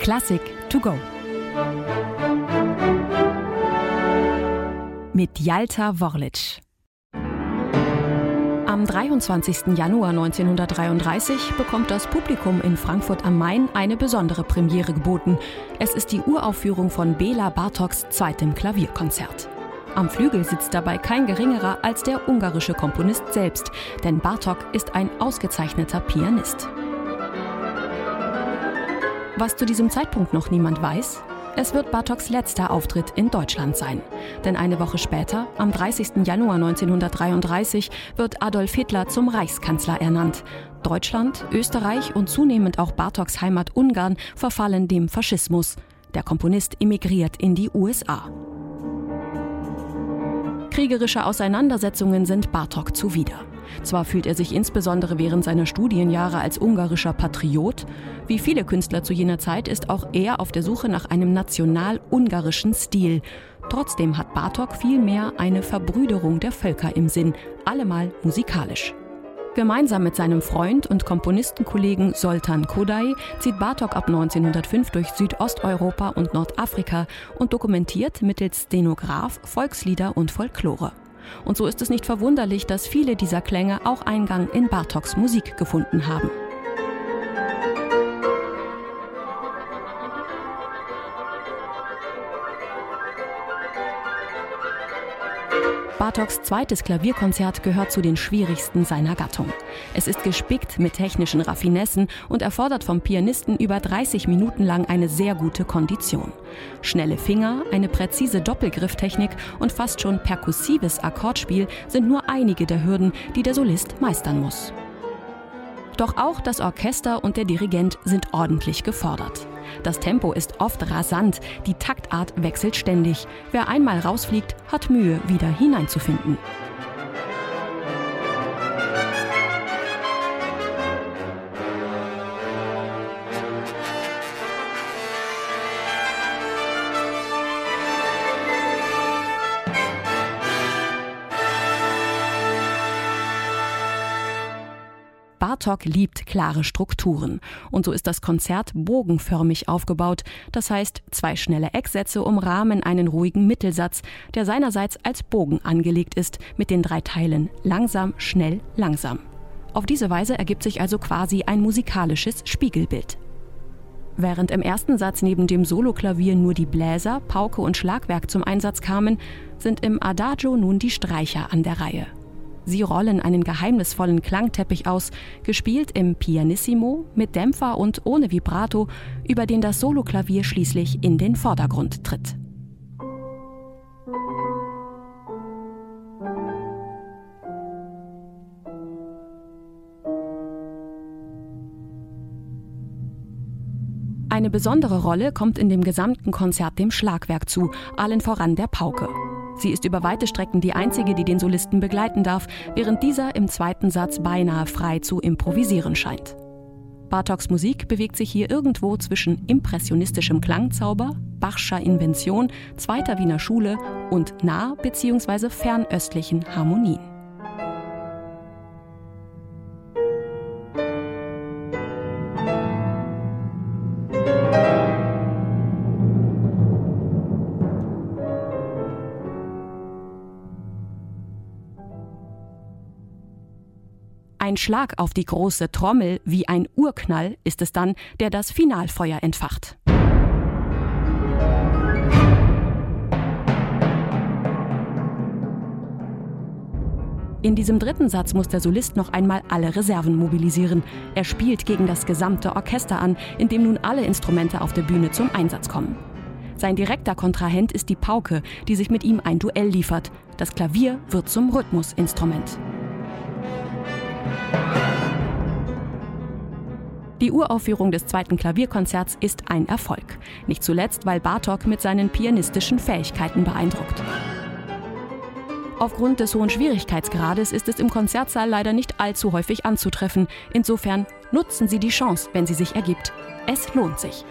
Klassik to go. Mit Jalta Worlic. Am 23. Januar 1933 bekommt das Publikum in Frankfurt am Main eine besondere Premiere geboten. Es ist die Uraufführung von Bela Bartoks zweitem Klavierkonzert. Am Flügel sitzt dabei kein geringerer als der ungarische Komponist selbst, denn Bartok ist ein ausgezeichneter Pianist. Was zu diesem Zeitpunkt noch niemand weiß, es wird Bartoks letzter Auftritt in Deutschland sein. Denn eine Woche später, am 30. Januar 1933, wird Adolf Hitler zum Reichskanzler ernannt. Deutschland, Österreich und zunehmend auch Bartoks Heimat Ungarn verfallen dem Faschismus. Der Komponist emigriert in die USA. Kriegerische Auseinandersetzungen sind Bartok zuwider. Zwar fühlt er sich insbesondere während seiner Studienjahre als ungarischer Patriot, wie viele Künstler zu jener Zeit ist auch er auf der Suche nach einem national-ungarischen Stil. Trotzdem hat Bartok vielmehr eine Verbrüderung der Völker im Sinn, allemal musikalisch. Gemeinsam mit seinem Freund und Komponistenkollegen Soltan Kodai zieht Bartok ab 1905 durch Südosteuropa und Nordafrika und dokumentiert mittels Stenograph Volkslieder und Folklore. Und so ist es nicht verwunderlich, dass viele dieser Klänge auch Eingang in Bartoks Musik gefunden haben. Bartoks zweites Klavierkonzert gehört zu den schwierigsten seiner Gattung. Es ist gespickt mit technischen Raffinessen und erfordert vom Pianisten über 30 Minuten lang eine sehr gute Kondition. Schnelle Finger, eine präzise Doppelgrifftechnik und fast schon perkussives Akkordspiel sind nur einige der Hürden, die der Solist meistern muss. Doch auch das Orchester und der Dirigent sind ordentlich gefordert. Das Tempo ist oft rasant, die Taktart wechselt ständig. Wer einmal rausfliegt, hat Mühe, wieder hineinzufinden. Bartok liebt klare Strukturen. Und so ist das Konzert bogenförmig aufgebaut. Das heißt, zwei schnelle Ecksätze umrahmen einen ruhigen Mittelsatz, der seinerseits als Bogen angelegt ist, mit den drei Teilen langsam, schnell, langsam. Auf diese Weise ergibt sich also quasi ein musikalisches Spiegelbild. Während im ersten Satz neben dem Soloklavier nur die Bläser, Pauke und Schlagwerk zum Einsatz kamen, sind im Adagio nun die Streicher an der Reihe. Sie rollen einen geheimnisvollen Klangteppich aus, gespielt im Pianissimo, mit Dämpfer und ohne Vibrato, über den das Soloklavier schließlich in den Vordergrund tritt. Eine besondere Rolle kommt in dem gesamten Konzert dem Schlagwerk zu, allen voran der Pauke. Sie ist über weite Strecken die einzige, die den Solisten begleiten darf, während dieser im zweiten Satz beinahe frei zu improvisieren scheint. Bartoks Musik bewegt sich hier irgendwo zwischen impressionistischem Klangzauber, Bachscher Invention, zweiter Wiener Schule und nah- bzw. fernöstlichen Harmonien. Ein Schlag auf die große Trommel wie ein Urknall ist es dann, der das Finalfeuer entfacht. In diesem dritten Satz muss der Solist noch einmal alle Reserven mobilisieren. Er spielt gegen das gesamte Orchester an, in dem nun alle Instrumente auf der Bühne zum Einsatz kommen. Sein direkter Kontrahent ist die Pauke, die sich mit ihm ein Duell liefert. Das Klavier wird zum Rhythmusinstrument. Die Uraufführung des zweiten Klavierkonzerts ist ein Erfolg. Nicht zuletzt, weil Bartok mit seinen pianistischen Fähigkeiten beeindruckt. Aufgrund des hohen Schwierigkeitsgrades ist es im Konzertsaal leider nicht allzu häufig anzutreffen. Insofern nutzen Sie die Chance, wenn sie sich ergibt. Es lohnt sich.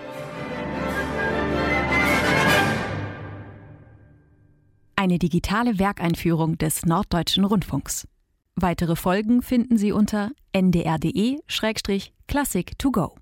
Eine digitale Werkeinführung des Norddeutschen Rundfunks. Weitere Folgen finden Sie unter ndr.de-classic to go.